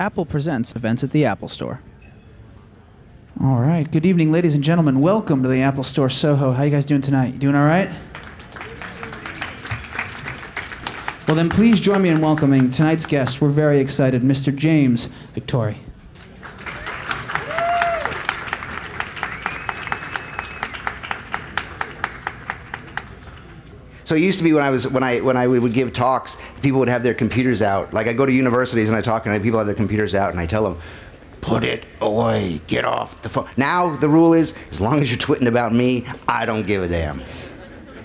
Apple Presents events at the Apple Store. All right. Good evening, ladies and gentlemen. Welcome to the Apple Store Soho. How you guys doing tonight? You doing all right? Well, then please join me in welcoming tonight's guest. We're very excited, Mr. James Victore. So it used to be when I was when I when I would give talks, people would have their computers out. Like I go to universities and I talk, and people have their computers out, and I tell them, "Put it away. Get off the phone." Now the rule is, as long as you're twitting about me, I don't give a damn.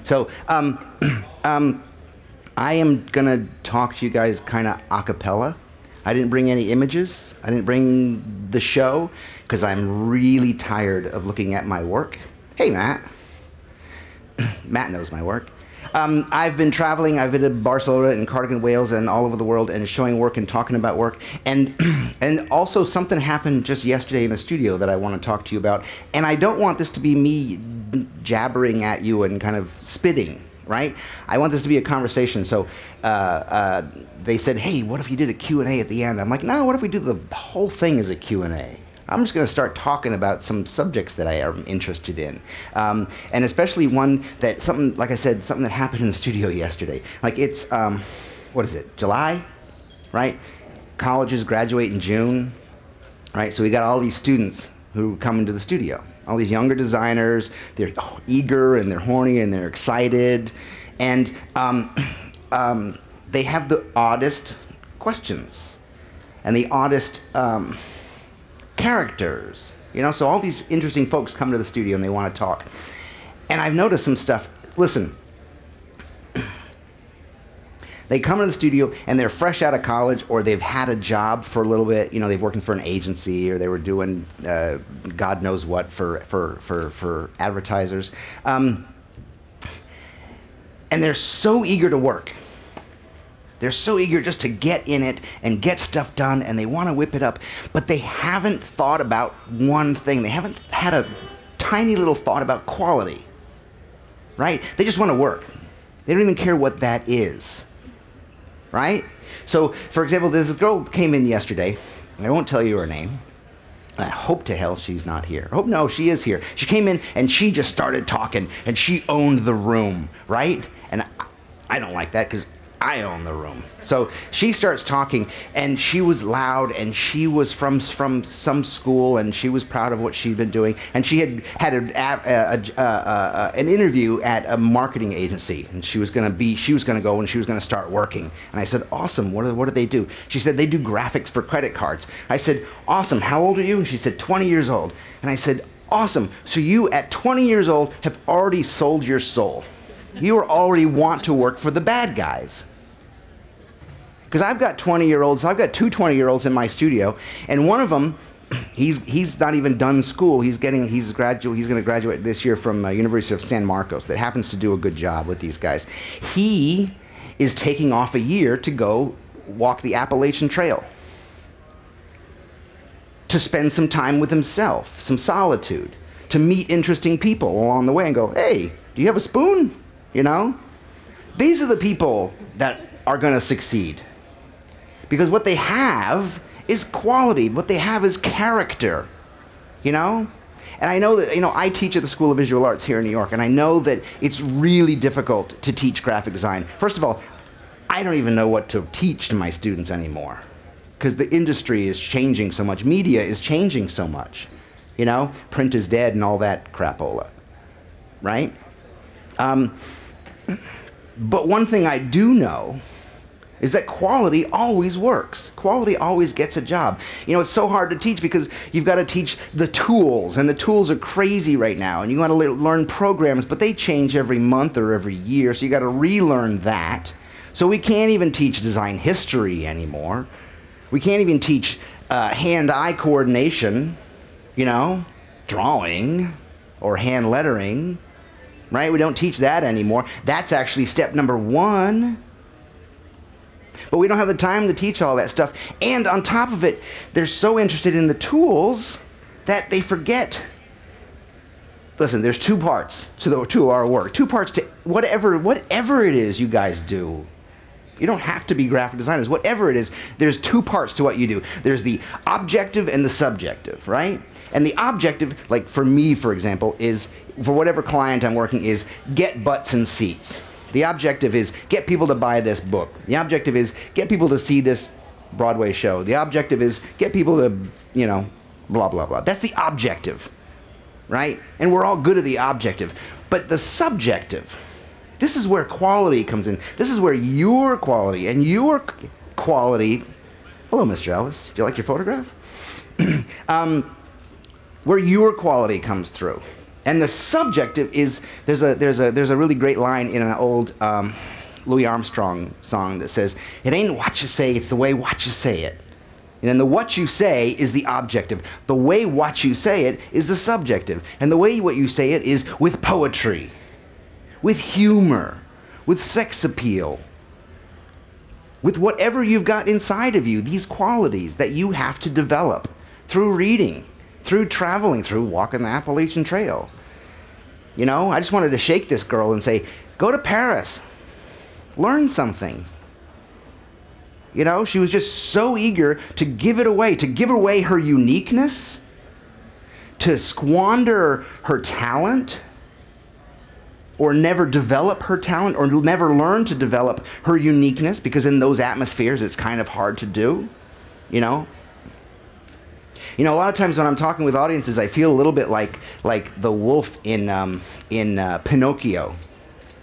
So um, um, I am gonna talk to you guys kind of a cappella. I didn't bring any images. I didn't bring the show because I'm really tired of looking at my work. Hey, Matt. Matt knows my work. Um, I've been traveling. I've been to Barcelona and Cardigan, Wales, and all over the world, and showing work and talking about work. And and also something happened just yesterday in the studio that I want to talk to you about. And I don't want this to be me jabbering at you and kind of spitting. Right? I want this to be a conversation. So uh, uh, they said, "Hey, what if you did a Q and A at the end?" I'm like, "No. What if we do the whole thing as a Q and A?" I'm just going to start talking about some subjects that I am interested in, um, and especially one that something like I said, something that happened in the studio yesterday. Like it's um, what is it? July, right? Colleges graduate in June, right? So we got all these students who come into the studio. All these younger designers, they're eager and they're horny and they're excited, and um, um they have the oddest questions and the oddest um, characters. You know, so all these interesting folks come to the studio and they want to talk. And I've noticed some stuff. Listen, they come to the studio and they're fresh out of college or they've had a job for a little bit. You know, they've working for an agency or they were doing uh, God knows what for, for, for, for advertisers. Um, and they're so eager to work they're so eager just to get in it and get stuff done and they want to whip it up, but they haven't thought about one thing. They haven't had a tiny little thought about quality. Right? They just want to work. They don't even care what that is. Right? So, for example, this girl came in yesterday. I won't tell you her name. I hope to hell she's not here. I hope no, she is here. She came in and she just started talking and she owned the room, right? And I don't like that because I own the room. So she starts talking, and she was loud, and she was from from some school, and she was proud of what she'd been doing, and she had had a, a, a, an interview at a marketing agency, and she was going to be she was going to go and she was going to start working. And I said, "Awesome! What do, what do they do?" She said, "They do graphics for credit cards." I said, "Awesome! How old are you?" And she said, "20 years old." And I said, "Awesome! So you at 20 years old have already sold your soul." You already want to work for the bad guys. Because I've got 20 year olds, I've got two 20 year olds in my studio, and one of them, he's, he's not even done school. He's getting, he's graduate, he's going to graduate this year from uh, University of San Marcos that happens to do a good job with these guys. He is taking off a year to go walk the Appalachian Trail to spend some time with himself, some solitude, to meet interesting people along the way and go, hey, do you have a spoon? You know? These are the people that are going to succeed. Because what they have is quality, what they have is character. You know? And I know that, you know, I teach at the School of Visual Arts here in New York, and I know that it's really difficult to teach graphic design. First of all, I don't even know what to teach to my students anymore because the industry is changing so much, media is changing so much. You know, print is dead and all that crapola, right? Um, but one thing I do know is that quality always works. Quality always gets a job. You know, it's so hard to teach because you've got to teach the tools, and the tools are crazy right now, and you want to learn programs, but they change every month or every year, so you got to relearn that. So we can't even teach design history anymore. We can't even teach uh, hand-eye coordination, you know, drawing or hand lettering, right? We don't teach that anymore. That's actually step number one but we don't have the time to teach all that stuff. And on top of it, they're so interested in the tools that they forget. Listen, there's two parts to, the, to our work, two parts to whatever, whatever it is you guys do. You don't have to be graphic designers. Whatever it is, there's two parts to what you do. There's the objective and the subjective, right? And the objective, like for me, for example, is for whatever client I'm working, is get butts and seats. The objective is get people to buy this book. The objective is get people to see this Broadway show. The objective is get people to, you know, blah, blah, blah. That's the objective, right? And we're all good at the objective. But the subjective, this is where quality comes in. This is where your quality and your quality. Hello, Mr. Ellis. Do you like your photograph? um, where your quality comes through. And the subjective is there's a there's a there's a really great line in an old um, Louis Armstrong song that says, "It ain't what you say, it's the way what you say it." And then the what you say is the objective. The way what you say it is the subjective. And the way what you say it is with poetry, with humor, with sex appeal, with whatever you've got inside of you, these qualities that you have to develop through reading, through traveling, through walking the Appalachian Trail. You know, I just wanted to shake this girl and say, go to Paris, learn something. You know, she was just so eager to give it away, to give away her uniqueness, to squander her talent, or never develop her talent, or never learn to develop her uniqueness, because in those atmospheres it's kind of hard to do. You know, you know, a lot of times when I'm talking with audiences, I feel a little bit like like the wolf in um, in uh, Pinocchio,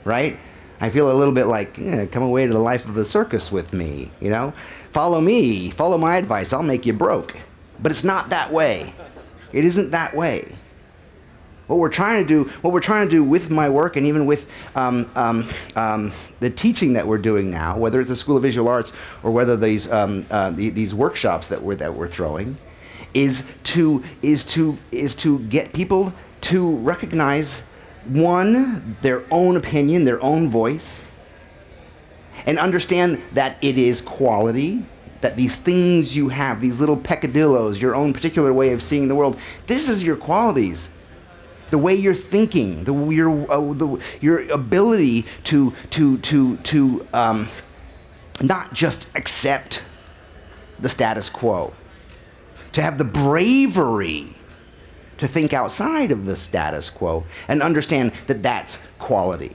right? I feel a little bit like, eh, come away to the life of the circus with me, you know? Follow me, follow my advice, I'll make you broke. But it's not that way. It isn't that way. What we're trying to do, what we're trying to do with my work and even with um, um, um, the teaching that we're doing now, whether it's the School of Visual Arts or whether these, um, uh, the, these workshops that we're, that we're throwing, is to, is, to, is to get people to recognize one, their own opinion, their own voice, and understand that it is quality, that these things you have, these little peccadillos, your own particular way of seeing the world, this is your qualities. The way you're thinking, the, your, uh, the, your ability to, to, to, to um, not just accept the status quo, to have the bravery to think outside of the status quo and understand that that's quality.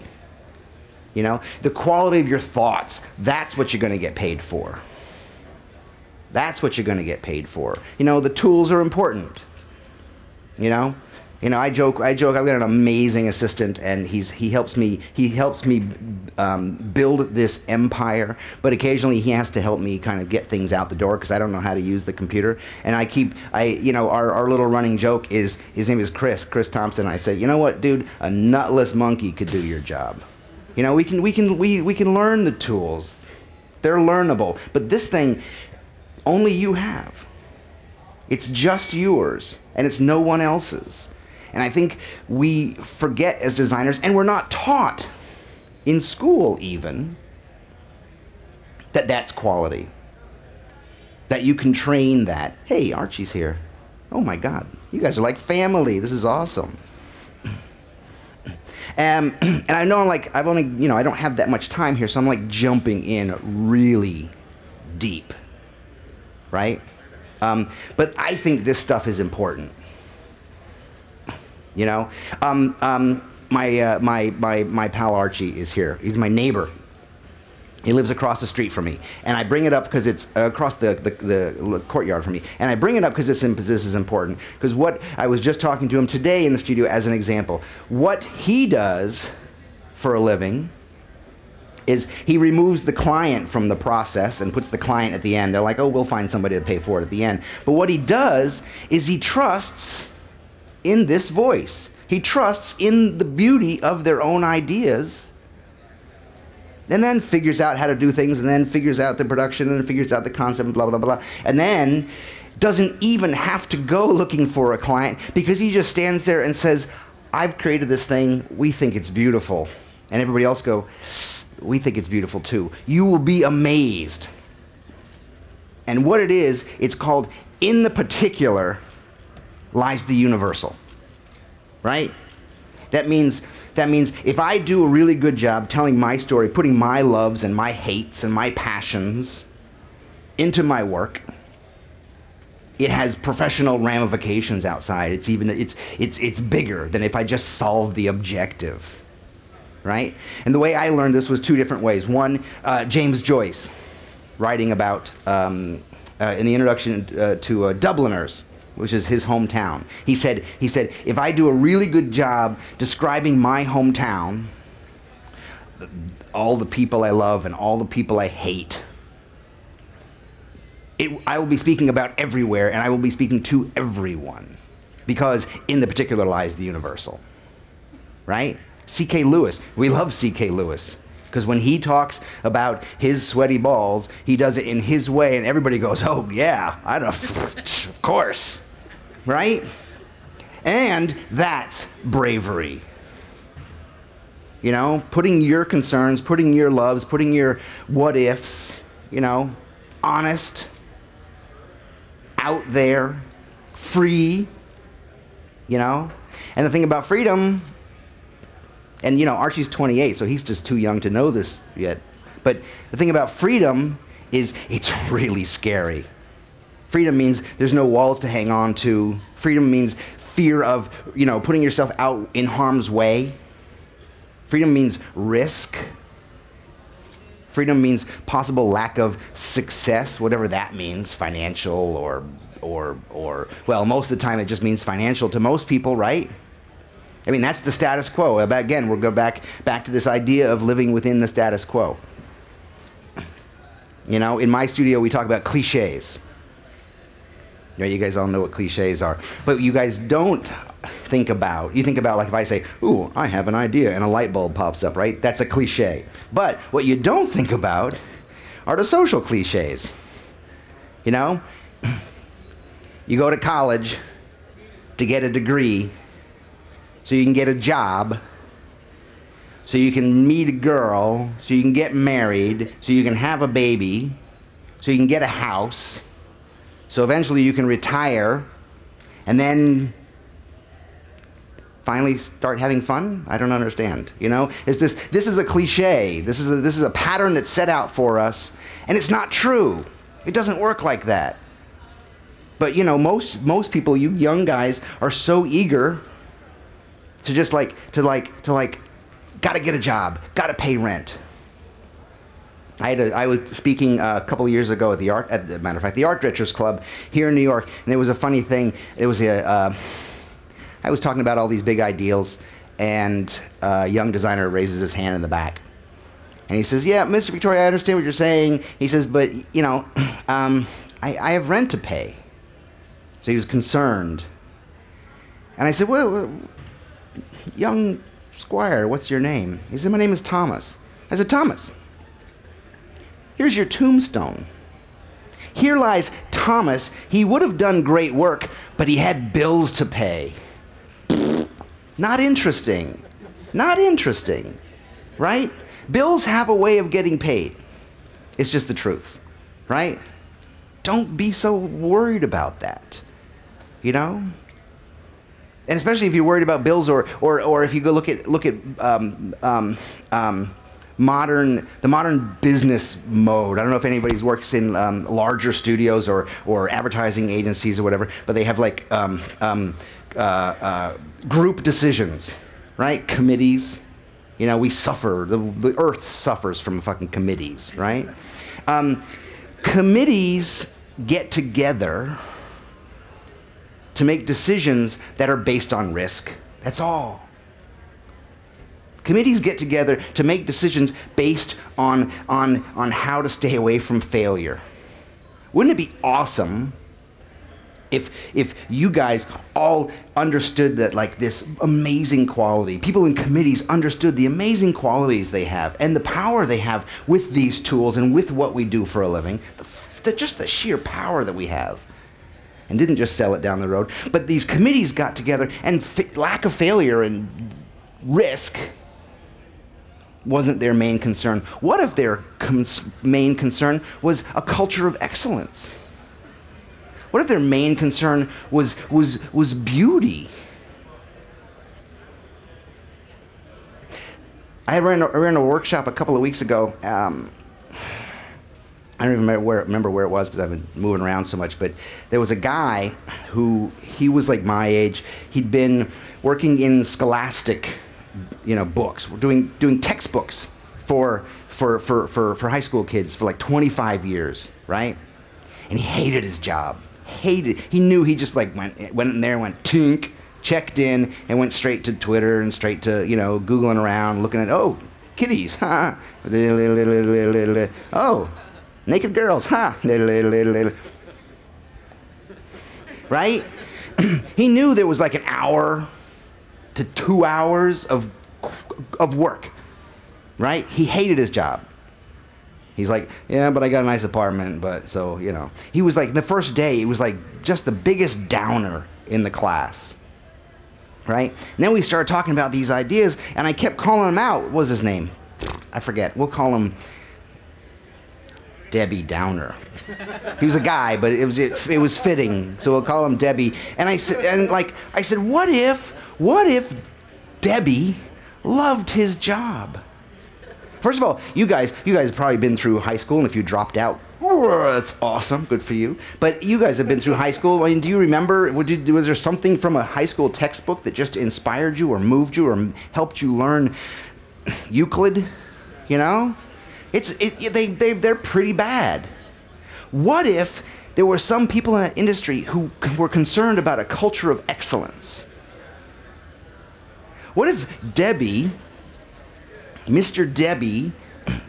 You know, the quality of your thoughts, that's what you're going to get paid for. That's what you're going to get paid for. You know, the tools are important. You know, you know, I joke. I joke. I've got an amazing assistant, and he's he helps me. He helps me um, build this empire. But occasionally, he has to help me kind of get things out the door because I don't know how to use the computer. And I keep, I you know, our, our little running joke is his name is Chris, Chris Thompson. I say, you know what, dude, a nutless monkey could do your job. You know, we can we can we we can learn the tools. They're learnable. But this thing, only you have. It's just yours, and it's no one else's. And I think we forget as designers, and we're not taught in school even, that that's quality. That you can train that. Hey, Archie's here. Oh my God, you guys are like family. This is awesome. Um, and I know I'm like, I've only, you know, I don't have that much time here, so I'm like jumping in really deep, right? Um, but I think this stuff is important. You know, um, um, my, uh, my, my, my pal Archie is here. He's my neighbor. He lives across the street from me, and I bring it up because it's across the, the, the, courtyard from me. And I bring it up because this is important. Because what I was just talking to him today in the studio as an example, what he does for a living is he removes the client from the process and puts the client at the end. They're like, oh, we'll find somebody to pay for it at the end. But what he does is he trusts in this voice. He trusts in the beauty of their own ideas and then figures out how to do things and then figures out the production and figures out the concept blah blah blah. And then doesn't even have to go looking for a client because he just stands there and says i've created this thing. We think it's beautiful. And everybody else go we think it's beautiful too. You will be amazed. And what it is it's called in the particular lies the universal, right? That means That means if I do a really good job telling my story, putting my loves and my hates and my passions into my work, it has professional ramifications outside. It's even it's it's it's bigger than if I just solve the objective, right? And the way I learned this was two different ways. One, uh, James Joyce, writing about um, uh, in the introduction uh, to uh, Dubliners, which is his hometown. He said he said if I do a really good job describing my hometown, all the people I love and all the people I hate it, I will be speaking about everywhere, and I will be speaking to everyone, because in the particular lies the universal. Right? C.K. Lewis. We love C.K. Lewis. Because when he talks about his sweaty balls, he does it in his way, and everybody goes, oh, yeah, I don't, of course. Right? And that's bravery. You know, putting your concerns, putting your loves, putting your what ifs, you know, honest, out there, free, you know? And the thing about freedom, and you know, Archie's 28, so he's just too young to know this yet. But the thing about freedom is it's really scary. Freedom means there's no walls to hang on to. Freedom means fear of, you know, putting yourself out in harm's way. Freedom means risk. Freedom means possible lack of success, whatever that means, financial or or or well, most of the time it just means financial to most people, right? I mean, that's the status quo. Again, we'll go back back to this idea of living within the status quo. You know, in my studio we talk about cliches. You, you guys all know what cliches are, but you guys don't think about. You think about like if I say, "Ooh, I have an idea," and a light bulb pops up, right? That's a cliche. But what you don't think about are the social cliches. You know, you go to college to get a degree so you can get a job so you can meet a girl, so you can get married, so you can have a baby, so you can get a house, so eventually you can retire, and then finally start having fun? I don't understand. You know, is this this is a cliche. This is a, this is a pattern that's set out for us, and it's not true. It doesn't work like that. But you know, most most people, you young guys, are so eager to just like to like to like, gotta get a job, gotta pay rent. I, had a, I was speaking uh, a couple of years ago at the art, at the matter of fact, the Art Directors Club here in New York, and there was a funny thing. It was a uh, I was talking about all these big ideals, and a young designer raises his hand in the back. And he says, Yeah, Mr. Victore, I understand what you're saying. He says, But, you know, um, I, I, have rent to pay. So he was concerned. And I said, well young squire, what's your name? He said, My name is Thomas. I said, Thomas, here's your tombstone. Here lies Thomas. He would have done great work, but he had bills to pay. Not interesting. Not interesting. Right? Bills have a way of getting paid. It's just the truth. Right? Don't be so worried about that. You know? And especially if you're worried about bills or, or, or if you go look at, look at um, um, um, modern the modern business mode. I don't know if anybody's works in um, larger studios or or advertising agencies or whatever, but they have like um, um, uh, uh, group decisions, right? Committees. You know, we suffer. The, the earth suffers from fucking committees, right? Um, committees get together to make decisions that are based on risk. That's all. Committees get together to make decisions based on, on, on how to stay away from failure. Wouldn't it be awesome if if you guys all understood that like this amazing quality people in committees understood the amazing qualities they have and the power they have with these tools and with what we do for a living the, the, just the sheer power that we have and didn't just sell it down the road but these committees got together and lack of failure and risk wasn't their main concern. What if their cons- main concern was a culture of excellence? What if their main concern was, was, was beauty? I ran a, I ran a workshop a couple of weeks ago. Um, I don't even remember where, remember where it was because I've been moving around so much. But there was a guy who he was like my age. He'd been working in Scholastic, you know, books, We're doing doing textbooks for for for for, for high school kids for like 25 years, right? And he hated his job. Hated. He knew he just like went went in there, went tink, checked in, and went straight to Twitter and straight to you know googling around, looking at oh kitties, huh? Oh Naked girls, huh? Right? he knew there was like an hour to two hours of, of work. Right? He hated his job. He's like, yeah, but I got a nice apartment, but so, you know. He was like, the first day, it was like just the biggest downer in the class. Right? And then we started talking about these ideas, and I kept calling him out. What was his name? I forget. We'll call him Debbie Downer. He was a guy, but it was it, it was fitting, so we'll call him Debbie. And I said, and like I said, what if, what if Debbie loved his job? First of all, you guys, you guys have probably been through high school, and if you dropped out, that's awesome, good for you. But you guys have been through high school. I mean, do you remember? You, was there something from a high school textbook that just inspired you, or moved you, or helped you learn Euclid? You know, it's, it, they, they, they're pretty bad. What if there were some people in that industry who were concerned about a culture of excellence? What if Debbie, Mr. Debbie,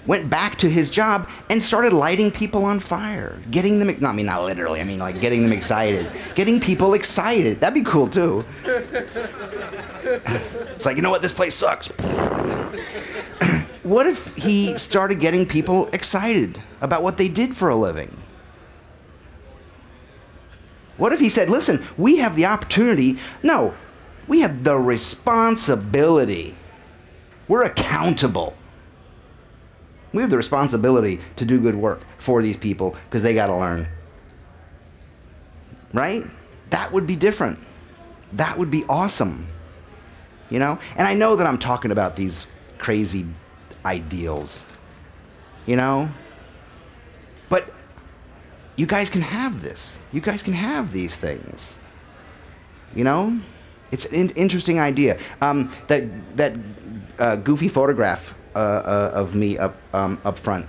went back to his job and started lighting people on fire, getting them, not I mean, not literally, I mean, like getting them excited, getting people excited. That'd be cool too. it's like, you know what, this place sucks. What if he started getting people excited about what they did for a living? What if he said, listen, we have the opportunity, no, we have the responsibility. We're accountable. We have the responsibility to do good work for these people because they got to learn. Right? That would be different. That would be awesome. You know? And I know that I'm talking about these crazy ideals. You know? But you guys can have this. You guys can have these things. You know? It's an in- interesting idea. Um, that that uh, goofy photograph uh, uh, of me up um, up front.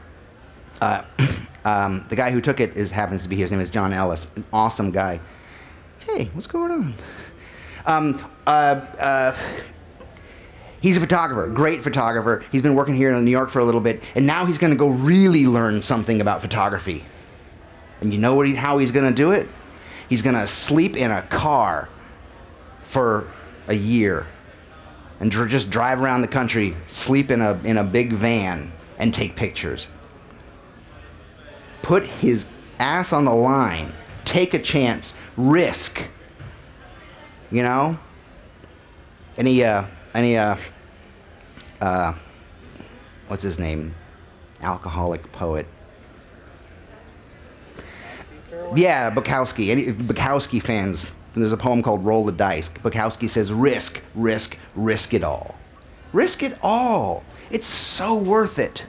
Uh, um, the guy who took it is happens to be here. His name is John Ellis. An awesome guy. Hey, what's going on? Um, uh, uh, He's a photographer, great photographer. He's been working here in New York for a little bit, and now he's going to go really learn something about photography. And you know what he, how he's going to do it? He's going to sleep in a car for a year and dr- just drive around the country, sleep in a, in a big van, and take pictures. Put his ass on the line, take a chance, risk. You know? And he, uh, any uh, uh, what's his name? Alcoholic poet. Yeah, Bukowski. Any Bukowski fans? There's a poem called "Roll the Dice." Bukowski says, "Risk, risk, risk it all. Risk it all. It's so worth it.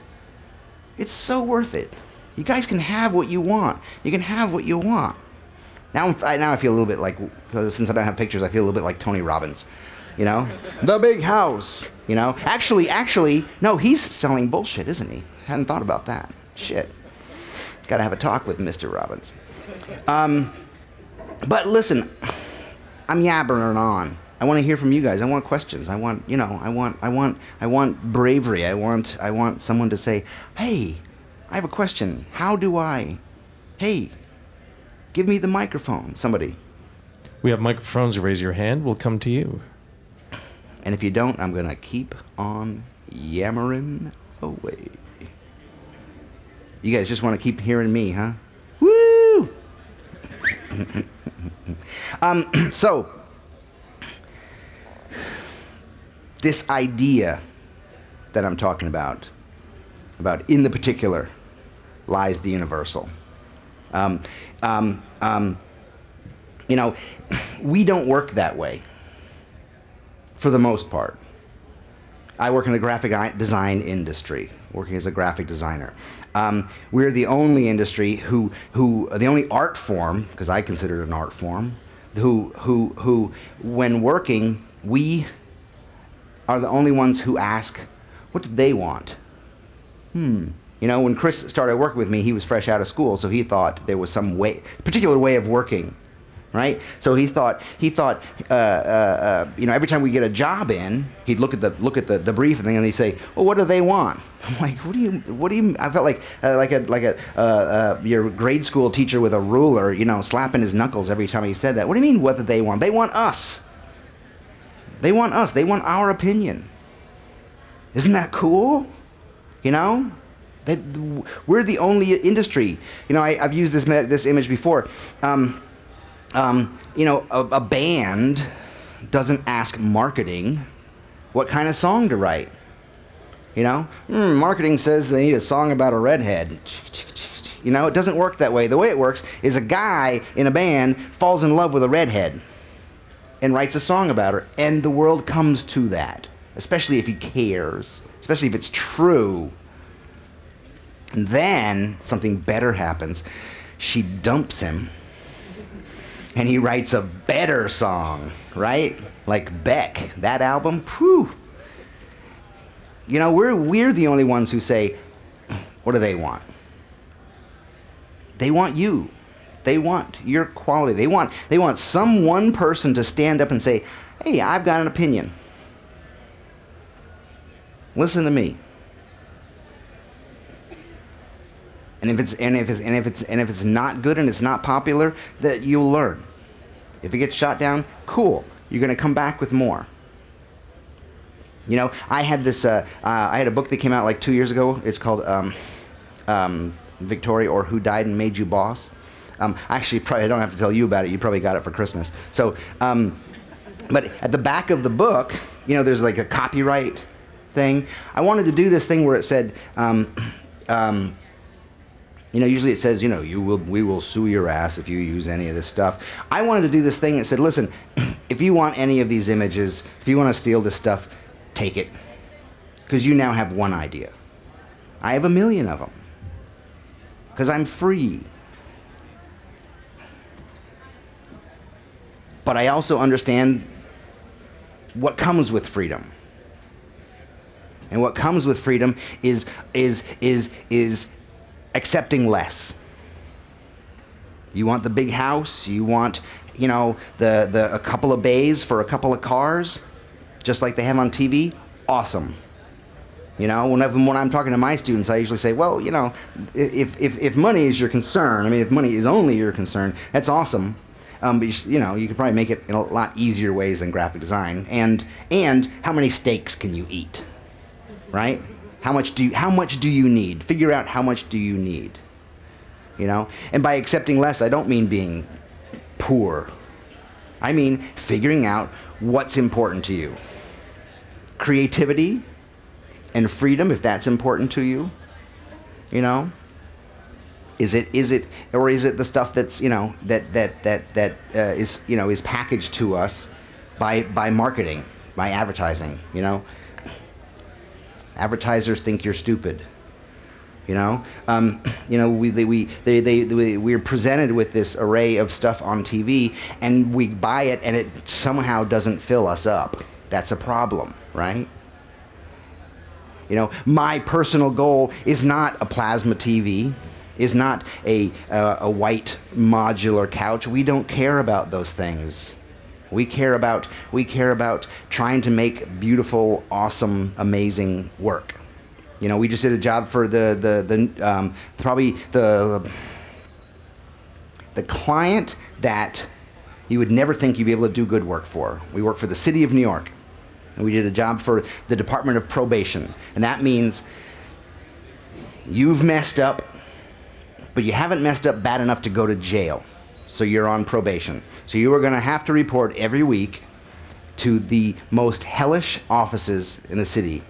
It's so worth it. You guys can have what you want. You can have what you want." Now, I, now I feel a little bit like, since I don't have pictures, I feel a little bit like Tony Robbins you know? The big house, you know? Actually, actually, no, he's selling bullshit, isn't he? Hadn't thought about that. Shit. Gotta have a talk with Mr. Robbins. Um, but listen, I'm yabbering on. I want to hear from you guys. I want questions. I want, you know, I want, I want, I want bravery. I want, I want someone to say, "Hey, I have a question. How do I? Hey, give me the microphone." Somebody. We have microphones. Raise your hand. We'll come to you. And if you don't, I'm going to keep on yammering away. You guys just want to keep hearing me, huh? Woo! um, so, this idea that I'm talking about, about in the particular, lies the universal. Um, um, um, you know, we don't work that way for the most part. I work in the graphic design industry, working as a graphic designer. Um, we're the only industry who, who the only art form, because I consider it an art form, who, who, who, when working, we are the only ones who ask, what do they want? Hmm. You know, when Chris started working with me, he was fresh out of school, so he thought there was some way, particular way of working, right? So he thought he thought, uh, uh, uh, you know, every time we get a job in, he'd look at the look at the, the brief and then he'd say, "Well, what do they want?" I'm like, "What do you what do you?" I felt like uh, like a like a uh, uh, your grade school teacher with a ruler, you know, slapping his knuckles every time he said that. What do you mean? What do they want? They want us. They want us. They want our opinion. Isn't that cool? You know, that we're the only industry. You know, I, have used this this image before. Um, um, you know, a, a band doesn't ask marketing what kind of song to write. You know, mm, marketing says they need a song about a redhead. You know, it doesn't work that way. The way it works is a guy in a band falls in love with a redhead and writes a song about her, and the world comes to that, especially if he cares, especially if it's true. And then something better happens. She dumps him, and he writes a better song, right? Like Beck, that album, whew. You know, we're, we're the only ones who say, what do they want? They want you. They want your quality. They want, they want some one person to stand up and say, hey, I've got an opinion. Listen to me. And if it's and if it's and if it's and if it's not good and it's not popular, that you'll learn. If it gets shot down, cool. You're to come back with more. You know, I had this. Uh, uh, I had a book that came out like two years ago. It's called um, um, Victore or Who Died and Made You Boss. Um, actually, probably I don't have to tell you about it. You probably got it for Christmas. So, um, but at the back of the book, you know, there's like a copyright thing. I wanted to do this thing where it said. Um, um, you know, usually it says, you know, you will, we will sue your ass if you use any of this stuff. I wanted to do this thing that said, listen, if you want any of these images, if you want to steal this stuff, take it. Because you now have one idea. I have a million of them. Because I'm free. But I also understand what comes with freedom. And what comes with freedom is, is, is, is accepting less. You want the big house, you want, you know, the, the a couple of bays for a couple of cars, just like they have on TV. Awesome. You know, whenever when I'm talking to my students, I usually say, well, you know, if, if, if money is your concern, I mean, if money is only your concern, that's awesome. Um, but you, you know, you could probably make it in a lot easier ways than graphic design. And and how many steaks can you eat, right? How much do you, how much do you need? Figure out how much do you need. You know? And by accepting less, I don't mean being poor. I mean figuring out what's important to you. Creativity and freedom if that's important to you. You know? Is it is it or is it the stuff that's, you know, that that that that uh, is, you know, is packaged to us by by marketing, by advertising, you know? Advertisers think you're stupid you know? Um, you know we, they, we, they, they, they, we're presented with this array of stuff on tv and we buy it and it somehow doesn't fill us up. That's a problem right? You know my personal goal is not a plasma tv is not a, uh, a white modular couch. We don't care about those things we care about we care about trying to make beautiful, awesome, amazing work. You know, we just did a job for the the the um, probably the the client that you would never think you'd be able to do good work for. We work for the city of New York, and we did a job for the Department of Probation, and that means you've messed up, but you haven't messed up bad enough to go to jail so you're on probation. So you are going to have to report every week to the most hellish offices in the city.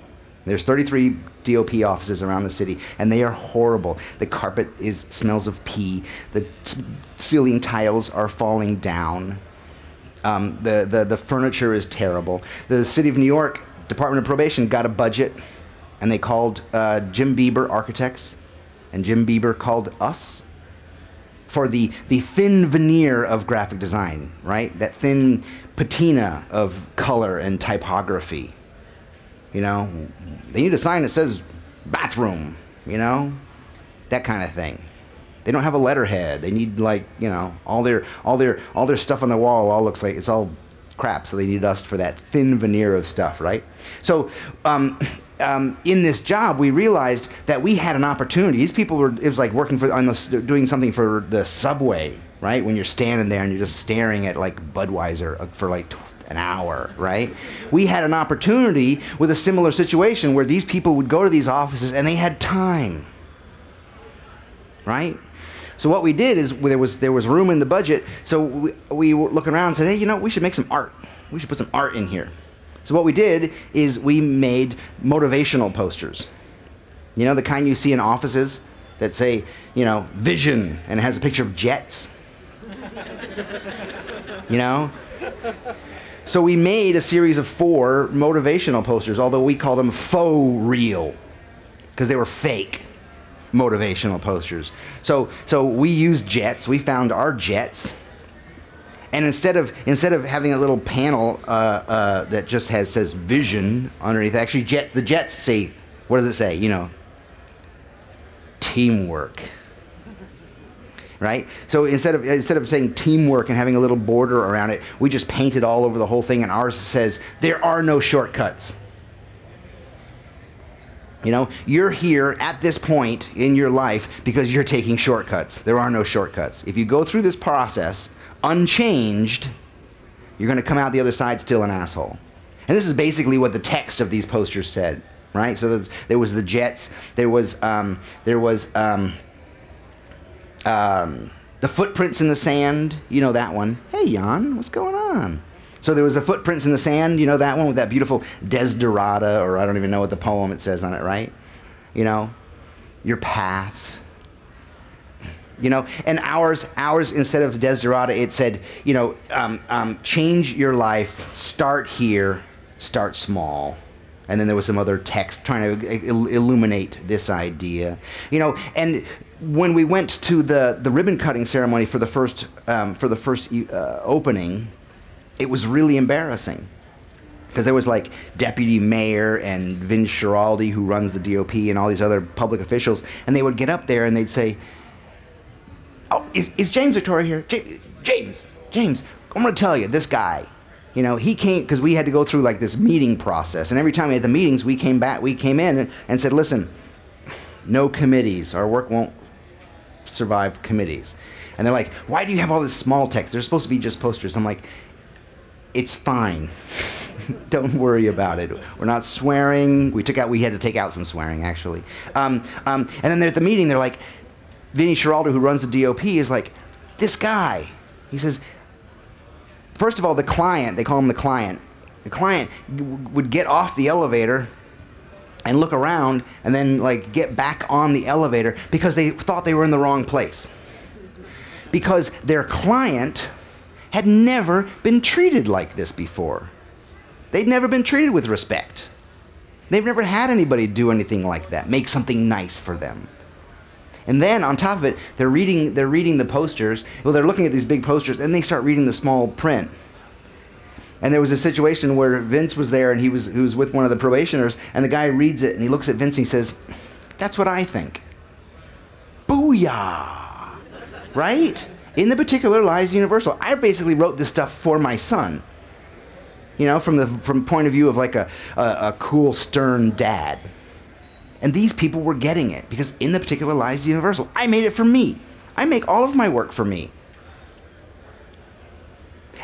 There's 33 DOP offices around the city, and they are horrible. The carpet is smells of pee. The t- ceiling tiles are falling down. Um, the, the the furniture is terrible. The city of New York Department of Probation got a budget, and they called uh, Jim Biber Architects, and Jim Biber called us for the, the thin veneer of graphic design, right? That thin patina of color and typography. You know, they need a sign that says bathroom, you know, that kind of thing. They don't have a letterhead. They need like, you know, all their all their all their stuff on the wall all looks like it's all crap. So they need us for that thin veneer of stuff, right? So um, um, in this job, we realized that we had an opportunity. These people were it was like working for on the, doing something for the subway, right? When you're standing there and you're just staring at like Budweiser uh, for like an hour, right? We had an opportunity with a similar situation where these people would go to these offices and they had time, right? So what we did is there was there was room in the budget. So we, we were looking around and said, hey, you know, we should make some art. We should put some art in here. So what we did is we made motivational posters. You know, the kind you see in offices that say, you know, vision and it has a picture of jets. you know? So we made a series of four motivational posters, although we call them faux real because they were fake motivational posters. So so we used jets. We found our jets. And instead of instead of having a little panel uh, uh, that just has says vision underneath, actually jets the jets say what does it say? You know, teamwork. Right? So instead of instead of saying teamwork and having a little border around it, we just paint it all over the whole thing, and ours says there are no shortcuts. You know, you're here at this point in your life because you're taking shortcuts. There are no shortcuts. If you go through this process unchanged, you're going to come out the other side still an asshole. And this is basically what the text of these posters said, right? So there was the Jets, there was um, there was um, um, the footprints in the sand. You know that one. Hey, Jan, what's going on? So there was the footprints in the sand, you know that one with that beautiful Desiderata, or I don't even know what the poem it says on it, right? You know, your path. You know, and ours, ours instead of Desiderata, it said, you know, um, um, change your life, start here, start small. And then there was some other text trying to il- illuminate this idea. You know, and when we went to the, the ribbon cutting ceremony for the first, um, for the first uh, opening, it was really embarrassing because there was like deputy mayor and Vince Schiraldi who runs the DOP and all these other public officials, and they would get up there and they'd say, "Oh, is, is James Victore here? James, James, James, I'm to tell you, this guy." You know, he came because we had to go through like this meeting process, and every time we had the meetings, we came back, we came in and, and said, "Listen, no committees. Our work won't survive committees." And they're like, "Why do you have all this small text? They're supposed to be just posters." I'm like, it's fine. Don't worry about it. We're not swearing. We took out. We had to take out some swearing actually. Um, um, and then they're at the meeting. They're like, Vinny Schiraldi, who runs the DOP, is like, this guy. He says, first of all, the client. They call him the client. The client would get off the elevator and look around, and then like get back on the elevator because they thought they were in the wrong place. Because their client had never been treated like this before. They'd never been treated with respect. They've never had anybody do anything like that, make something nice for them. And then on top of it, they're reading they're reading the posters. Well, they're looking at these big posters and they start reading the small print. And there was a situation where Vince was there and he was was with one of the probationers and the guy reads it and he looks at Vince and he says, "That's what I think." Booyah. Right? In the particular lies universal. I basically wrote this stuff for my son. You know, from the from point of view of like a, a, a cool, stern dad. And these people were getting it because in the particular lies the universal. I made it for me. I make all of my work for me.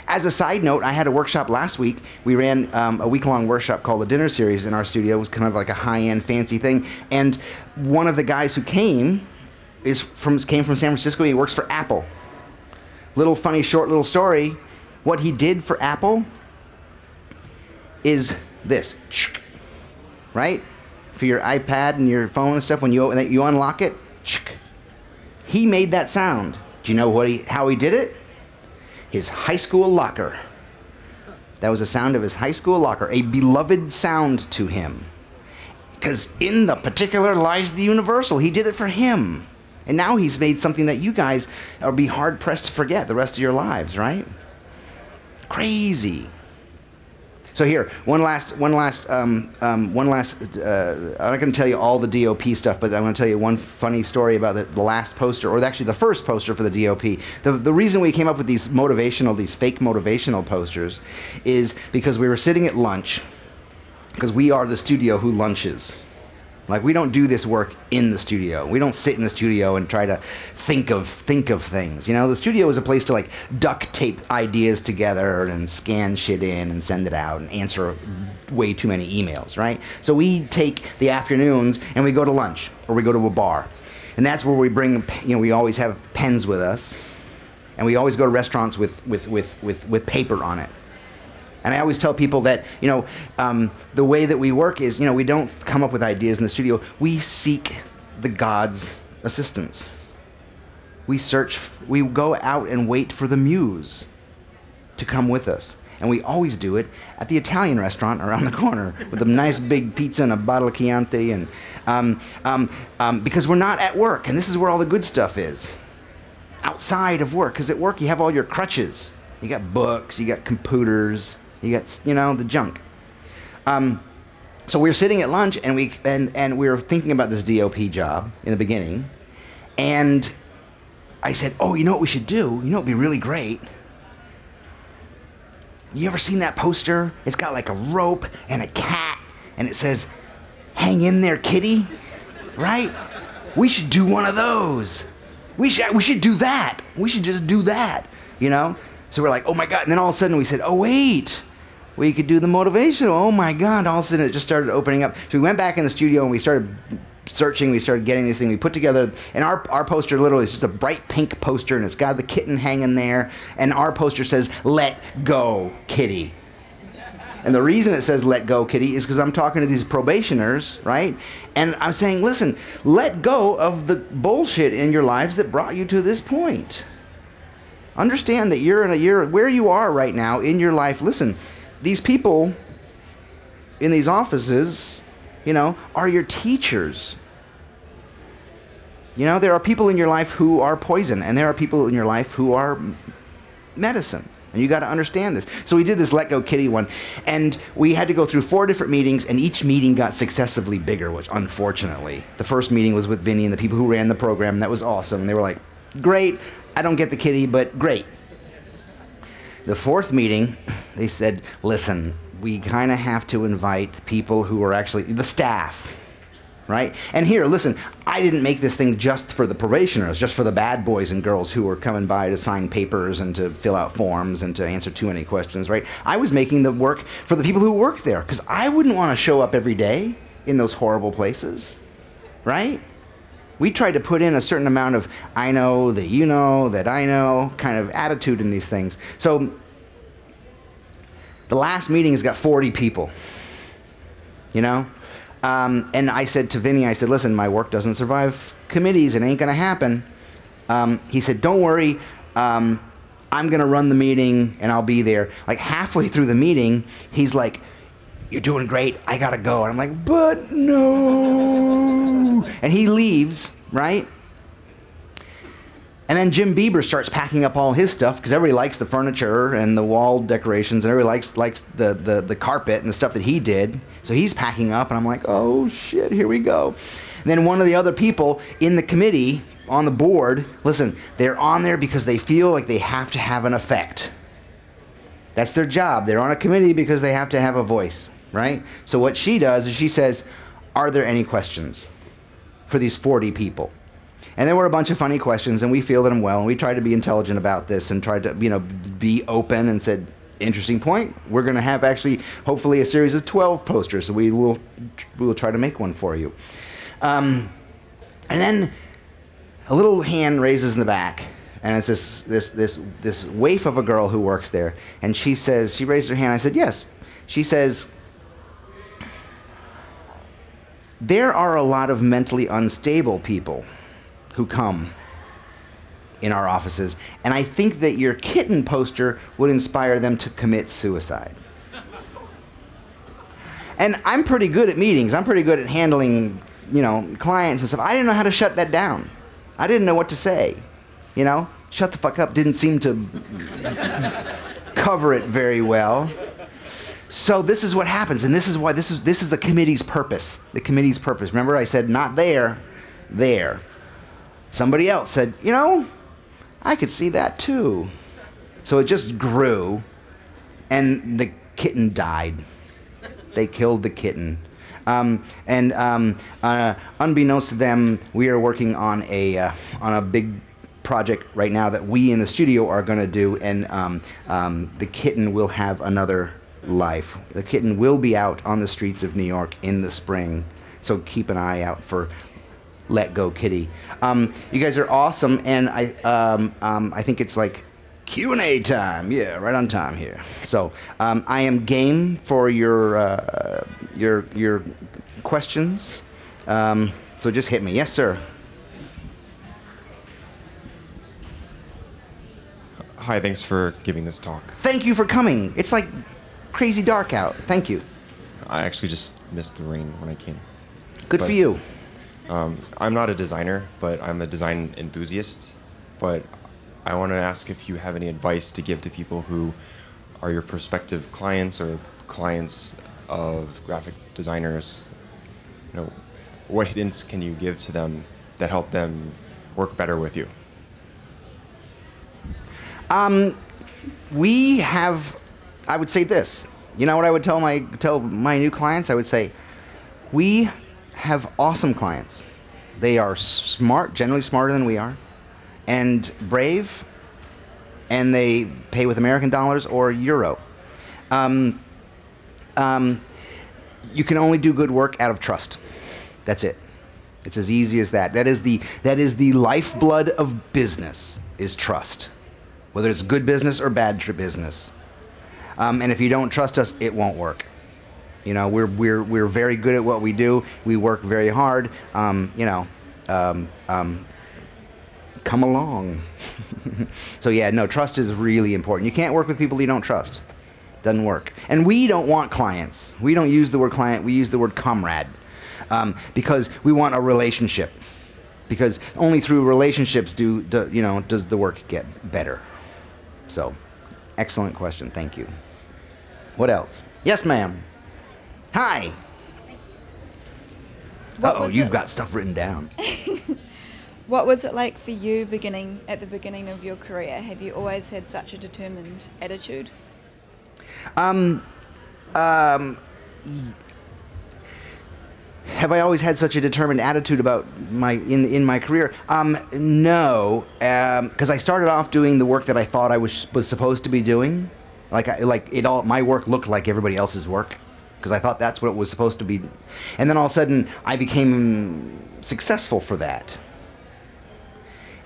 As a side note, I had a workshop last week. We ran um, a week long workshop called the Dinner Series in our studio. It was kind of like a high end, fancy thing. And one of the guys who came is from came from San Francisco. He works for Apple little funny short little story. What he did for Apple is this, right? For your iPad and your phone and stuff, when you open it, you unlock it. He made that sound. Do you know what he, how he did it? His high school locker. That was the sound of his high school locker, a beloved sound to him. Because in the particular lies the universal. He did it for him. And now he's made something that you guys will be hard pressed to forget the rest of your lives, right? Crazy. So here, one last, one last, um, um, one last. Uh, I'm not going to tell you all the DOP stuff, but I'm going to tell you one funny story about the, the last poster, or actually the first poster for the DOP. The, the reason we came up with these motivational, these fake motivational posters, is because we were sitting at lunch, because we are the studio who lunches. Like we don't do this work in the studio. We don't sit in the studio and try to think of think of things. You know, the studio is a place to like duct tape ideas together and scan shit in and send it out and answer way too many emails, right? So we take the afternoons and we go to lunch or we go to a bar. And that's where we bring you know, we always have pens with us. And we always go to restaurants with with with with, with paper on it. And I always tell people that, you know, um, the way that we work is, you know, we don't come up with ideas in the studio. We seek the God's assistance. We search, we go out and wait for the muse to come with us. And we always do it at the Italian restaurant around the corner with a nice big pizza and a bottle of Chianti. And, um, um, um, because we're not at work, and this is where all the good stuff is outside of work. Because at work, you have all your crutches. You got books, you got computers, you got, you know, the junk. Um, so we were sitting at lunch and we and, and we were thinking about this DOP job in the beginning, and I said, "Oh, you know what we should do? You know, it'd be really great. You ever seen that poster? It's got like a rope and a cat, and it says, "Hang in there, kitty." Right? We should do one of those. We should we should do that. We should just do that. You know? So we're like, oh my god! And then all of a sudden we said, oh wait, we could do the motivational. Oh my god! All of a sudden it just started opening up. So we went back in the studio and we started searching. We started getting this thing. We put together, and our our poster literally is just a bright pink poster, and it's got the kitten hanging there. And our poster says, "Let go, kitty." And the reason it says let go, kitty, is because I'm talking to these probationers, right? And I'm saying, listen, let go of the bullshit in your lives that brought you to this point. Understand that you're in a year where you are right now in your life. Listen, these people in these offices, you know, are your teachers. You know, there are people in your life who are poison, and there are people in your life who are medicine. And you got to understand this. So we did this Let Go Kitty one, and we had to go through four different meetings, and each meeting got successively bigger, which unfortunately. The first meeting was with Vinny and the people who ran the program, and that was awesome. And they were like, great, I don't get the kitty, but great. The fourth meeting, they said, listen, we kind of have to invite people who are actually the staff right? And here, listen, I didn't make this thing just for the probationers, just for the bad boys and girls who were coming by to sign papers and to fill out forms and to answer too many questions, right? I was making the work for the people who work there because I wouldn't want to show up every day in those horrible places, right? We tried to put in a certain amount of I know that you know that I know kind of attitude in these things. So the last meeting has got 40 people. You know? Um, and I said to Vinny, I said, listen, my work doesn't survive committees. It ain't going to happen. Um, he said, don't worry. Um, I'm going to run the meeting and I'll be there. Like halfway through the meeting, he's like, you're doing great. I got to go. And I'm like, but no. And he leaves, right? And then Jim Biber starts packing up all his stuff because everybody likes the furniture and the wall decorations and everybody likes likes the, the, the carpet and the stuff that he did. So he's packing up and I'm like, oh shit, here we go. And then one of the other people in the committee on the board, listen, they're on there because they feel like they have to have an effect. That's their job. They're on a committee because they have to have a voice, right? So what she does is she says, are there any questions for these 40 people? And there were a bunch of funny questions, and we fielded them well, and we tried to be intelligent about this and tried to, you know, be open and said, interesting point. We're going to have actually, hopefully, a series of 12 posters, so we will, we will try to make one for you. Um, and then a little hand raises in the back, and it's this, this, this, this waif of a girl who works there, and she says, she raised her hand. I said, yes. She says, there are a lot of mentally unstable people who come in our offices. And I think that your kitten poster would inspire them to commit suicide. And I'm pretty good at meetings. I'm pretty good at handling, you know, clients and stuff. I didn't know how to shut that down. I didn't know what to say. You know, shut the fuck up didn't seem to cover it very well. So this is what happens, and this is why this is this is the committee's purpose. The committee's purpose. Remember, I said not there, there. Somebody else said, you know, I could see that too. So it just grew, and the kitten died. They killed the kitten. Um, and um, uh, unbeknownst to them, we are working on a uh, on a big project right now that we in the studio are going to do, and um, um, the kitten will have another life. The kitten will be out on the streets of New York in the spring, so keep an eye out for Let Go Kitty. Um, you guys are awesome, and I um, um, I think it's like Q and A time. Yeah, right on time here. So um, I am game for your uh, your your questions. Um, so just hit me. Yes, sir. Hi, thanks for giving this talk. Thank you for coming. It's like crazy dark out. Thank you. I actually just missed the rain when I came. Good for you. Um, I'm not a designer, but I'm a design enthusiast. But I want to ask if you have any advice to give to people who are your prospective clients or clients of graphic designers. You know, what hints can you give to them that help them work better with you? we have i would say this. You know what i would tell my tell my new clients? I would say we have awesome clients. They are smart generally smarter than we are and brave and they pay with american dollars or euro. Um, um, you can only do good work out of trust. That's it. It's as easy as that. That is the that is the lifeblood of business is trust. Whether it's good business or bad business. Um, and if you don't trust us, it won't work. You know, we're, we're, we're very good at what we do. We work very hard. Um, you know, um, um, come along. so yeah, no, trust is really important. You can't work with people you don't trust. Doesn't work. And we don't want clients. We don't use the word client. We use the word comrade um, because we want a relationship. Because only through relationships do, do you know does the work get better. So, excellent question. Thank you. What else? Yes, ma'am. Hi. What oh, was you've it- got stuff written down. What was it like for you beginning at the beginning of your career? Have you always had such a determined attitude? Um, um, have I always had such a determined attitude about my in in my career? Um, no, um, because I started off doing the work that I thought I was was supposed to be doing. Like I, like it all my work looked like everybody else's work because I thought that's what it was supposed to be, and then all of a sudden I became successful for that.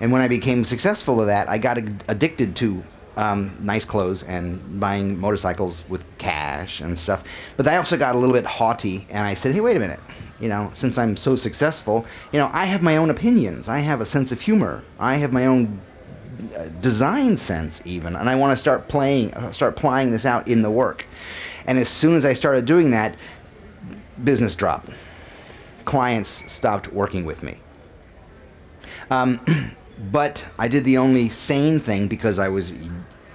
And when I became successful of that, I got ad- addicted to um, nice clothes and buying motorcycles with cash and stuff. But I also got a little bit haughty, and I said, "Hey, wait a minute. You know, since I'm so successful, you know, I have my own opinions. I have a sense of humor. I have my own design sense, even, and I want to start playing, uh, start plying this out in the work." And as soon as I started doing that, business dropped. Clients stopped working with me. But I did the only sane thing because I was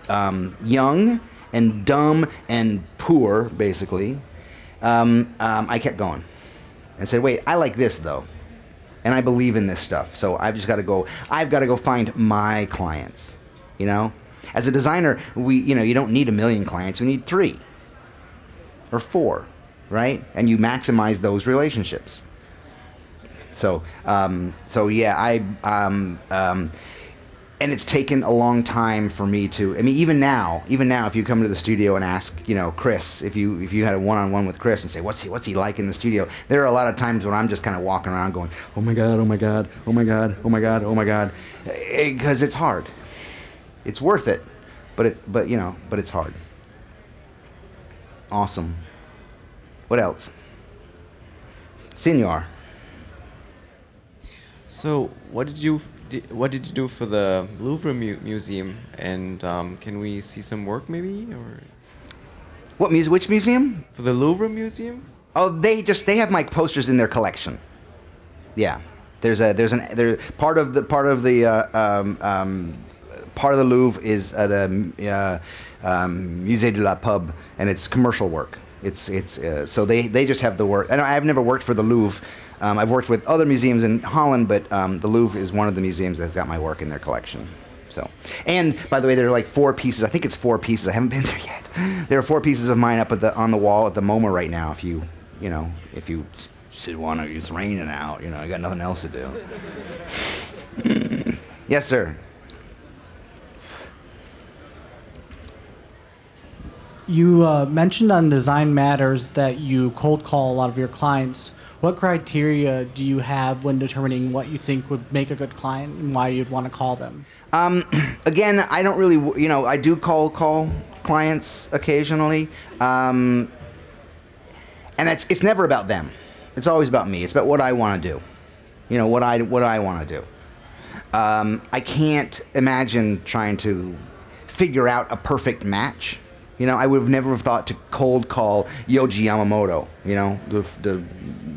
um, young and dumb and poor, basically. Um, um, I kept going and said, "Wait, I like this though, and I believe in this stuff. So I've just got to go. I've got to go find my clients. You know, as a designer, we you know you don't need a million clients. We need three or four, right? And you maximize those relationships." So, um, so yeah, I, um, um, and it's taken a long time for me to. I mean, even now, even now, if you come to the studio and ask, you know, Chris, if you if you had a one-on-one with Chris and say, what's he what's he like in the studio? There are a lot of times when I'm just kind of walking around going, oh my god, oh my god, oh my god, oh my god, oh my god, eh, eh, because it's hard. It's worth it, but it but you know, but it's hard. Awesome. What else? Senor. So, what did you di- what did you do for the Louvre mu- museum? And um, can we see some work maybe, or What muse? Which museum? for the Louvre museum? Oh, they just they have my posters in their collection. Yeah, there's a there's an there part of the part of the uh, um, um, part of the Louvre is uh, the uh, um, Musée de la Pub, and it's commercial work. It's it's uh, so they they just have the work. And I've never worked for the Louvre. Um, I've worked with other museums in Holland, but um, the Louvre is one of the museums that's got my work in their collection. So, and by the way, there are like four pieces. I think it's four pieces. I haven't been there yet. There are four pieces of mine up at the on the wall at the MoMA right now. If you, you know, if you should want to, it's raining out. You know, I got nothing else to do. yes, sir. You uh, mentioned on Design Matters that you cold call a lot of your clients. What criteria do you have when determining what you think would make a good client and why you'd want to call them? Um, again, I don't really, you know, I do call call clients occasionally, um, and it's it's never about them. It's always about me. It's about what I want to do. You know, what I what I want to do. Um, I can't imagine trying to figure out a perfect match. You know, I would have never have thought to cold call Yohji Yamamoto. You know, the, the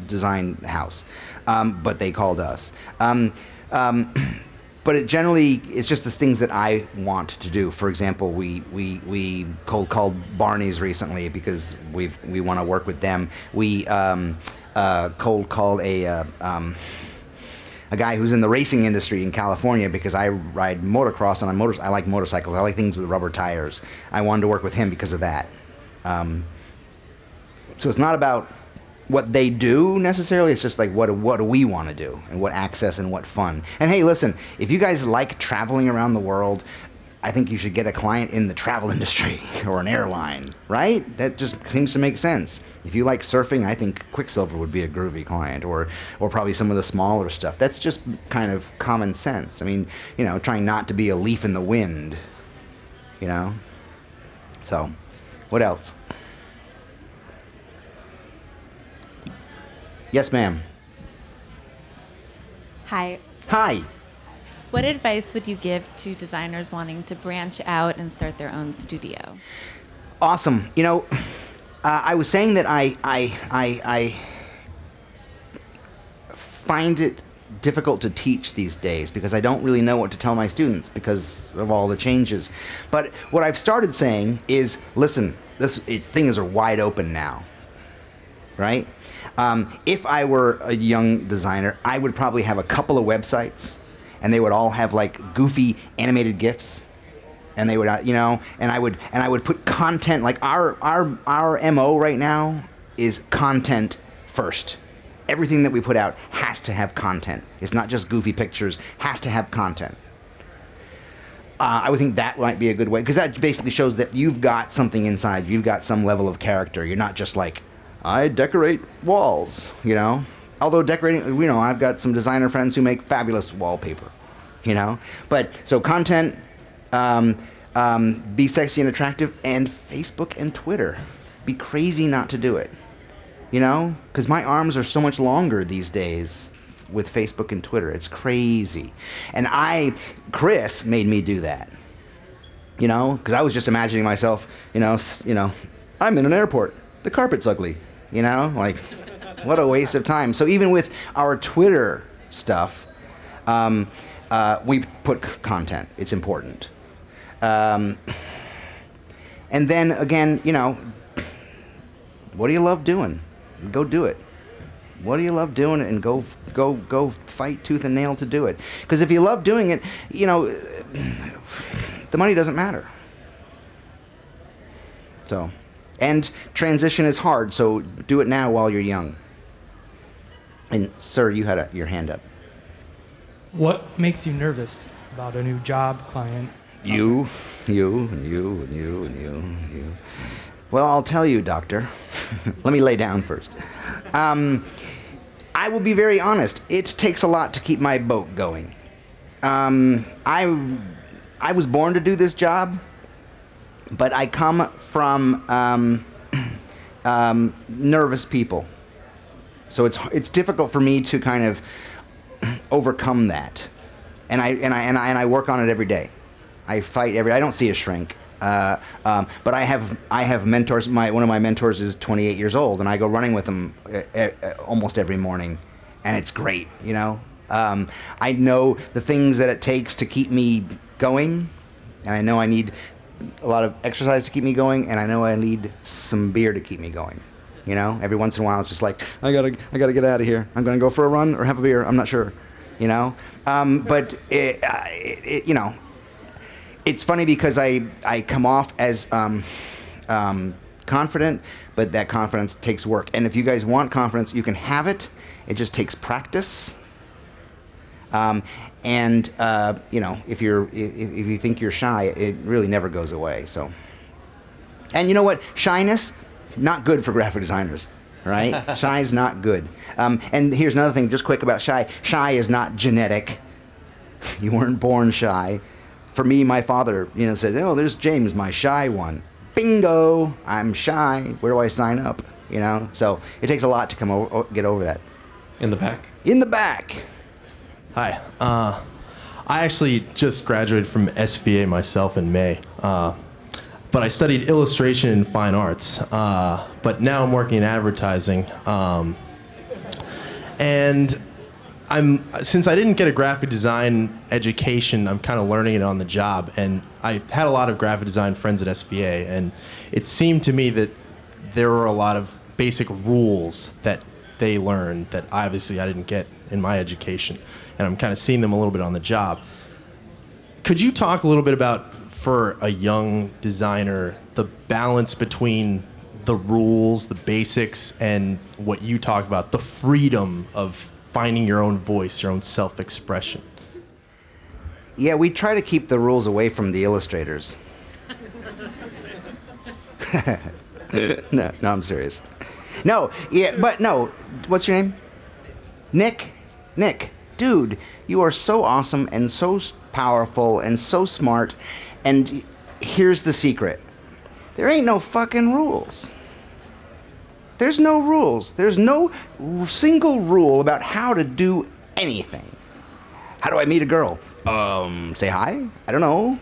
design house, um, but they called us. Um, um, but it generally it's just the things that I want to do. For example, we we, we cold called Barney's recently because we've we want to work with them. We um, uh, cold called a uh, um, a guy who's in the racing industry in California because I ride motocross and I motor I like motorcycles. I like things with rubber tires. I wanted to work with him because of that. Um, so it's not about what they do necessarily. It's just like what what do we want to do and what access and what fun. And hey, listen, if you guys like traveling around the world, I think you should get a client in the travel industry or an airline, right? That just seems to make sense. If you like surfing, I think Quiksilver would be a groovy client, or or probably some of the smaller stuff. That's just kind of common sense. I mean, you know, trying not to be a leaf in the wind, you know. So, what else? Yes, ma'am. Hi. Hi. What advice would you give to designers wanting to branch out and start their own studio? Awesome. You know, uh, I was saying that I, I, I, I find it difficult to teach these days because I don't really know what to tell my students because of all the changes. But what I've started saying is, listen, this things are wide open now, right? Um, if I were a young designer, I would probably have a couple of websites, and they would all have like goofy animated gifs and they would uh, you know and i would and i would put content like our our our mo right now is content first everything that we put out has to have content it's not just goofy pictures has to have content uh, I would think that might be a good way because that basically shows that you've got something inside. You've got some level of character. You're not just like, I decorate walls, you know. Although decorating, you know, I've got some designer friends who make fabulous wallpaper, you know. But so content, um, um, be sexy and attractive, and Facebook and Twitter. Be crazy not to do it, you know, because my arms are so much longer these days with Facebook and Twitter. It's crazy, and I, Chris, made me do that. You know, because I was just imagining myself, you know, you know, I'm in an airport. The carpet's ugly. You know, like, what a waste of time. So even with our Twitter stuff, um, uh, we put c- content. It's important. Um, and then again, you know, what do you love doing? Go do it. What do you love doing and go go go fight tooth and nail to do it? Because if you love doing it, you know, the money doesn't matter. So, and transition is hard, so do it now while you're young. And sir, you had a, your hand up. What makes you nervous about a new job, client? You, you, and you, and you, and you, and you. Well, I'll tell you, doctor. Let me lay down first. Um, I will be very honest. It takes a lot to keep my boat going. Um, I, I was born to do this job, but I come from um, um, nervous people. So it's it's difficult for me to kind of overcome that, and I and I and I and I work on it every day. I fight every. I don't see a shrink. Uh, um, but I have I have mentors. My one of my mentors is 28 years old, and I go running with him uh, uh, almost every morning, and it's great. You know, um, I know the things that it takes to keep me going, and I know I need a lot of exercise to keep me going, and I know I need some beer to keep me going. You know, every once in a while, it's just like I gotta I gotta get out of here. I'm gonna go for a run or have a beer. I'm not sure. You know, um, but it, uh, it, you know, it's funny because I I come off as um, um, confident, but that confidence takes work. And if you guys want confidence, you can have it. It just takes practice. Um, and uh, you know, if you're if, if you think you're shy, it really never goes away. So, and you know what? Shyness, not good for graphic designers. Right? shy is not good. Um, and here's another thing, just quick about shy. Shy is not genetic. You weren't born shy for me, my father, you know, said, "Oh, there's James, my shy one." Bingo! I'm shy. Where do I sign up? You know, so it takes a lot to come over, get over that. In the back. In the back. Hi. Uh, I actually just graduated from SVA myself in May. Uh, but I studied illustration and fine arts. Uh, but now I'm working in advertising. Um, and I'm since I didn't get a graphic design education, I'm kind of learning it on the job. And I had a lot of graphic design friends at SVA, and it seemed to me that there were a lot of basic rules that they learned that obviously I didn't get in my education, and I'm kind of seeing them a little bit on the job. Could you talk a little bit about for a young designer the balance between the rules, the basics, and what you talk about, the freedom of finding your own voice, your own self expression. Yeah, we try to keep the rules away from the illustrators. no, no, I'm serious. No, yeah, but no. What's your name? Nick? Nick. Dude, you are so awesome and so powerful and so smart. And here's the secret there ain't no fucking rules. There's no rules. There's no single rule about how to do anything. How do I meet a girl? Um, say hi? I don't know.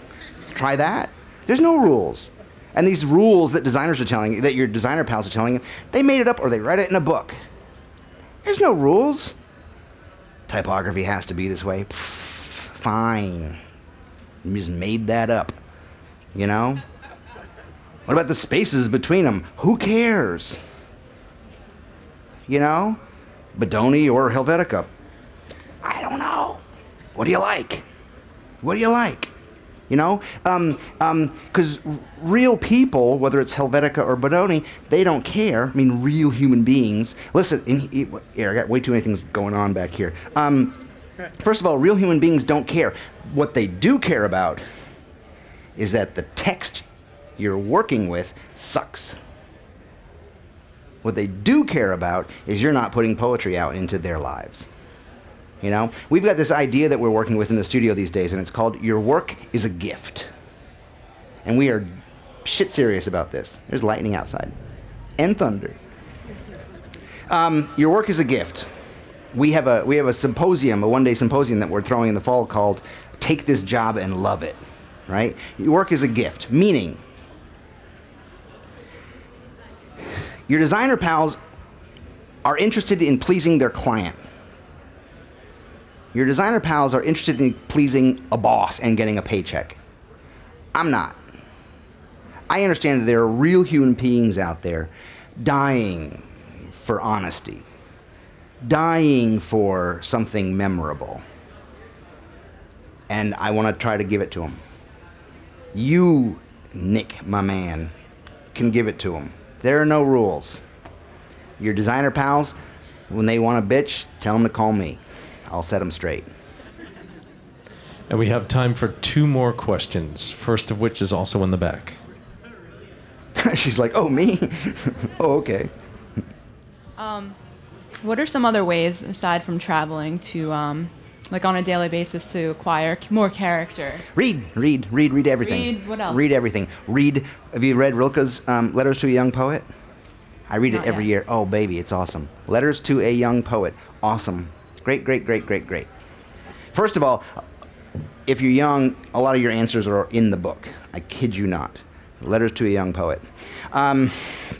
Try that. There's no rules. And these rules that designers are telling you, that your designer pals are telling you, they made it up or they read it in a book. There's no rules. Typography has to be this way. Pff, fine. You just made that up. You know? What about the spaces between them? Who cares? You know? Bodoni or Helvetica? I don't know. What do you like? What do you like? You know, because um, because real people, whether it's Helvetica or Bodoni, they don't care. I mean, real human beings. Listen, in, here I got way too many things going on back here. Um, first of all, real human beings don't care. What they do care about is that the text you're working with sucks. What they do care about is you're not putting poetry out into their lives. You know, we've got this idea that we're working with in the studio these days, and it's called Your Work is a Gift. And we are shit serious about this. There's lightning outside and thunder. Um, your work is a gift. We have a, we have a symposium, a one day symposium that we're throwing in the fall called Take This Job and Love It. Right? Your work is a gift, meaning your designer pals are interested in pleasing their client. Your designer pals are interested in pleasing a boss and getting a paycheck. I'm not. I understand that there are real human beings out there dying for honesty, dying for something memorable. And I want to try to give it to him. You, Nick, my man, can give it to him. There are no rules. Your designer pals, when they want a bitch, tell them to call me. I'll set them straight. And we have time for two more questions, first of which is also in the back. She's like, oh, me? oh, okay. Um, what are some other ways aside from traveling to, um, like on a daily basis, to acquire more character? Read, read, read, read everything. Read, what else? Read everything. Read. Have you read Rilke's um, Letters to a Young Poet? I read Not it every yet. year. Oh, baby, it's awesome. Letters to a Young Poet. Awesome. Great, great, great, great, great. First of all, if you're young, a lot of your answers are in the book. I kid you not. Letters to a Young Poet. Um,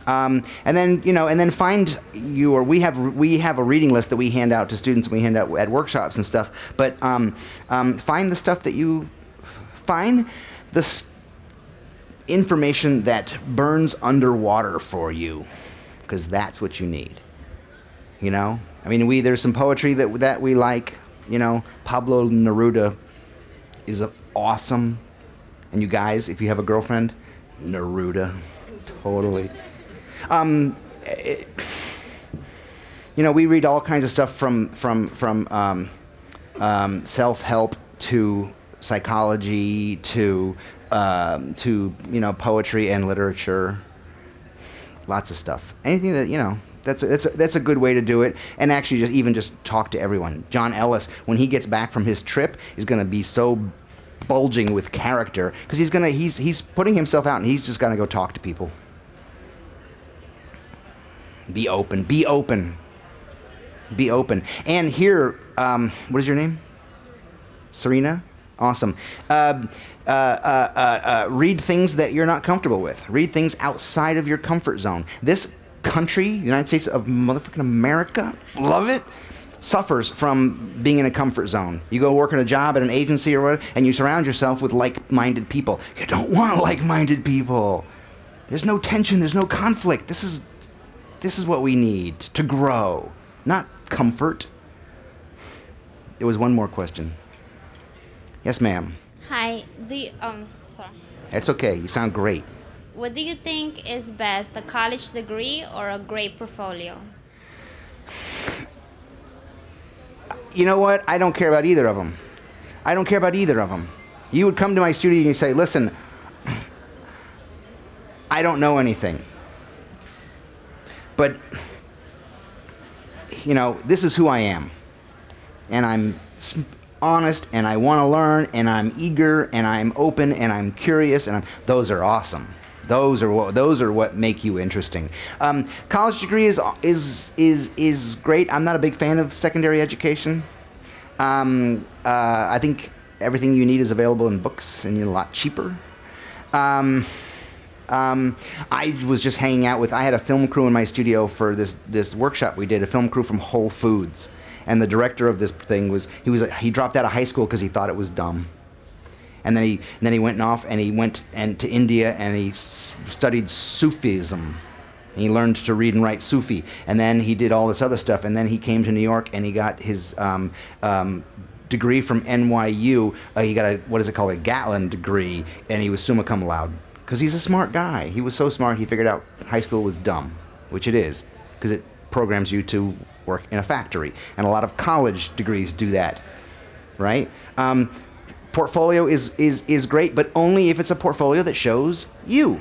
um, and then you know, and then find your. We have we have a reading list that we hand out to students. and We hand out at workshops and stuff. But um, um, find the stuff that you find the information that burns underwater for you, because that's what you need. You know, I mean, we there's some poetry that that we like. You know, Pablo Neruda is awesome. And you guys, if you have a girlfriend, Neruda, totally. Um, it- you know, we read all kinds of stuff from from from um, um, self-help to psychology to um, to you know poetry and literature. Lots of stuff. Anything that you know. That's a, that's a, that's a good way to do it, and actually just even just talk to everyone. John Ellis, when he gets back from his trip, is going to be so bulging with character because he's gonna he's he's putting himself out, and he's just gonna go talk to people. Be open. Be open. Be open. And here, um, what is your name? Serena? Awesome. Uh, uh, uh, uh, uh, read things that you're not comfortable with. Read things outside of your comfort zone. This country, the United States of motherfucking America, love it, suffers from being in a comfort zone. You go work in a job at an agency or whatever, and you surround yourself with like minded people. You don't want like minded people. There's no tension, there's no conflict. This is, this is what we need to grow, not comfort. There was one more question. Yes, ma'am. Hi. Do you, um sorry. That's okay. You sound great. What do you think is best, a college degree or a great portfolio? You know what? I don't care about either of them. I don't care about either of them. You would come to my studio and you say, listen, I don't know anything. But, you know, this is who I am. And I'm honest and I want to learn and I'm eager and I'm open and I'm curious and I'm, those are awesome. Those are what those are what make you interesting. Um, college degree is is is is great. I'm not a big fan of secondary education. Um, uh, I think everything you need is available in books and a lot cheaper. Um, um, I was just hanging out with. I had a film crew in my studio for this this workshop we did. A film crew from Whole Foods, and the director of this thing was he was he dropped out of high school because he thought it was dumb, and then he and then he went off and he went and to India and he s- studied Sufism. He learned to read and write Sufi, and then he did all this other stuff, and then he came to New York and he got his um, um, degree from NYU. Uh, he got a what is it called a Gallatin degree, and he was summa cum laude because he's a smart guy. He was so smart he figured out high school was dumb, which it is, because it programs you to work in a factory, and a lot of college degrees do that, right? Um, portfolio is is is great, but only if it's a portfolio that shows you.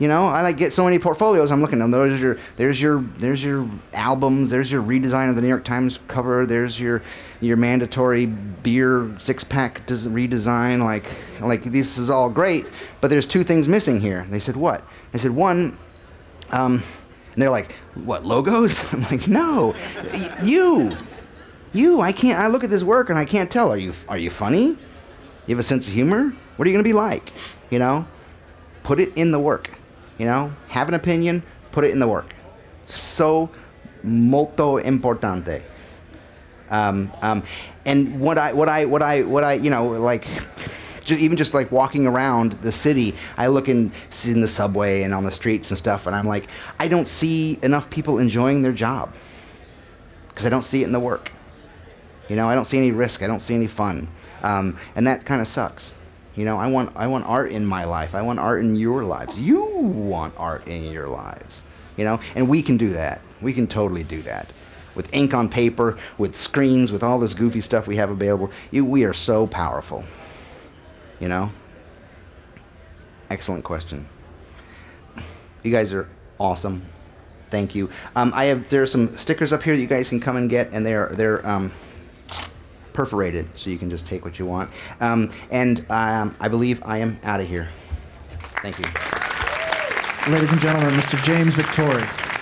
You know, I like get so many portfolios. I'm looking, there's your, there's your, there's your albums. There's your redesign of the New York Times cover. There's your, your mandatory beer six pack des- redesign. Like, like this is all great, but there's two things missing here. They said what? I said one. Um, and they're like, what logos? I'm like, no, y- you, you. I can't. I look at this work and I can't tell. Are you, are you funny? You have a sense of humor? What are you gonna be like? You know, put it in the work. You know, have an opinion, put it in the work. So molto importante. Um, um, and what I, what I, what I, what I, you know, like, just, even just like walking around the city, I look in, in the subway and on the streets and stuff, and I'm like, I don't see enough people enjoying their job because I don't see it in the work. You know, I don't see any risk. I don't see any fun, um, and that kind of sucks. You know, I want I want art in my life. I want art in your lives. You want art in your lives. You know, and we can do that. We can totally do that. With ink on paper, with screens, with all this goofy stuff we have available. You, we are so powerful. You know? Excellent question. You guys are awesome. Thank you. Um, I have there are some stickers up here that you guys can come and get, and they're they're um, perforated, so you can just take what you want. Um, and um, I believe I am out of here. Thank you. Ladies and gentlemen, Mr. James Victore.